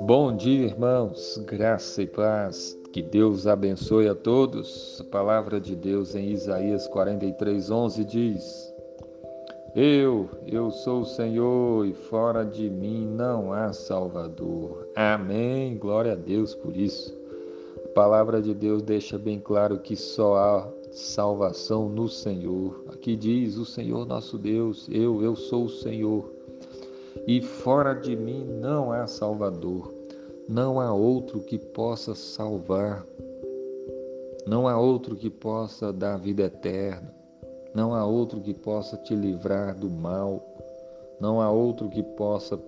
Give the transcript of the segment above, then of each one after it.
Bom dia, irmãos, graça e paz, que Deus abençoe a todos. A palavra de Deus em Isaías 43, 11 diz: Eu, eu sou o Senhor e fora de mim não há Salvador. Amém, glória a Deus por isso. A palavra de Deus deixa bem claro que só há salvação no Senhor. Aqui diz o Senhor nosso Deus: Eu, eu sou o Senhor e fora de mim não há Salvador, não há outro que possa salvar, não há outro que possa dar vida eterna, não há outro que possa te livrar do mal, não há outro que possa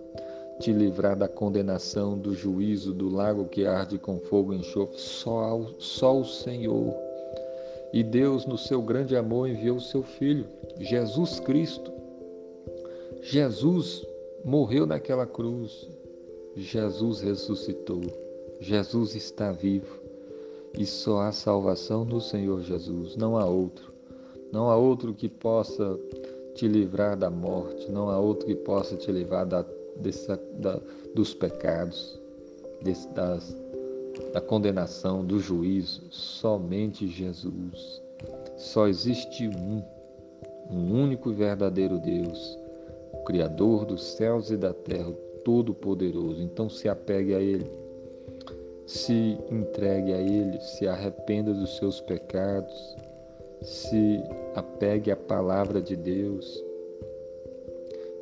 te livrar da condenação, do juízo, do lago que arde com fogo e enxofre, só, só o Senhor. E Deus, no seu grande amor, enviou o seu Filho, Jesus Cristo. Jesus morreu naquela cruz. Jesus ressuscitou. Jesus está vivo. E só há salvação no Senhor Jesus, não há outro. Não há outro que possa te livrar da morte, não há outro que possa te livrar da, dessa, da, dos pecados, desse, das, da condenação, do juízo. Somente Jesus. Só existe um, um único e verdadeiro Deus Criador dos céus e da terra, Todo-Poderoso. Então se apegue a Ele, se entregue a Ele, se arrependa dos seus pecados, se apegue à palavra de Deus.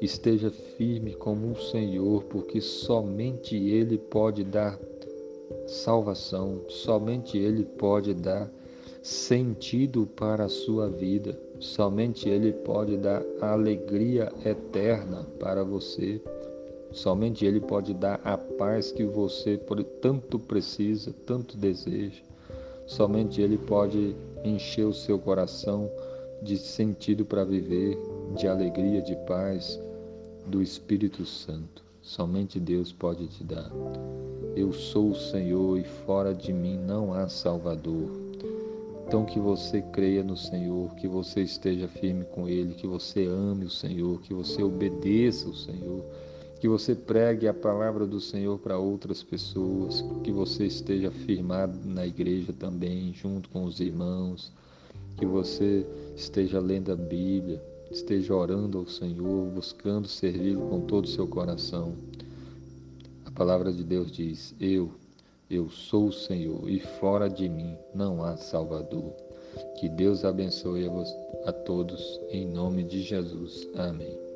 Esteja firme como o Senhor, porque somente Ele pode dar salvação, somente Ele pode dar sentido para a sua vida. Somente Ele pode dar alegria eterna para você. Somente Ele pode dar a paz que você tanto precisa, tanto deseja. Somente Ele pode encher o seu coração de sentido para viver, de alegria, de paz, do Espírito Santo. Somente Deus pode te dar. Eu sou o Senhor e fora de mim não há Salvador. Então que você creia no Senhor, que você esteja firme com Ele, que você ame o Senhor, que você obedeça o Senhor, que você pregue a palavra do Senhor para outras pessoas, que você esteja firmado na igreja também, junto com os irmãos, que você esteja lendo a Bíblia, esteja orando ao Senhor, buscando servi-lo com todo o seu coração. A palavra de Deus diz: Eu eu sou o Senhor e fora de mim não há Salvador. Que Deus abençoe a, a todos em nome de Jesus. Amém.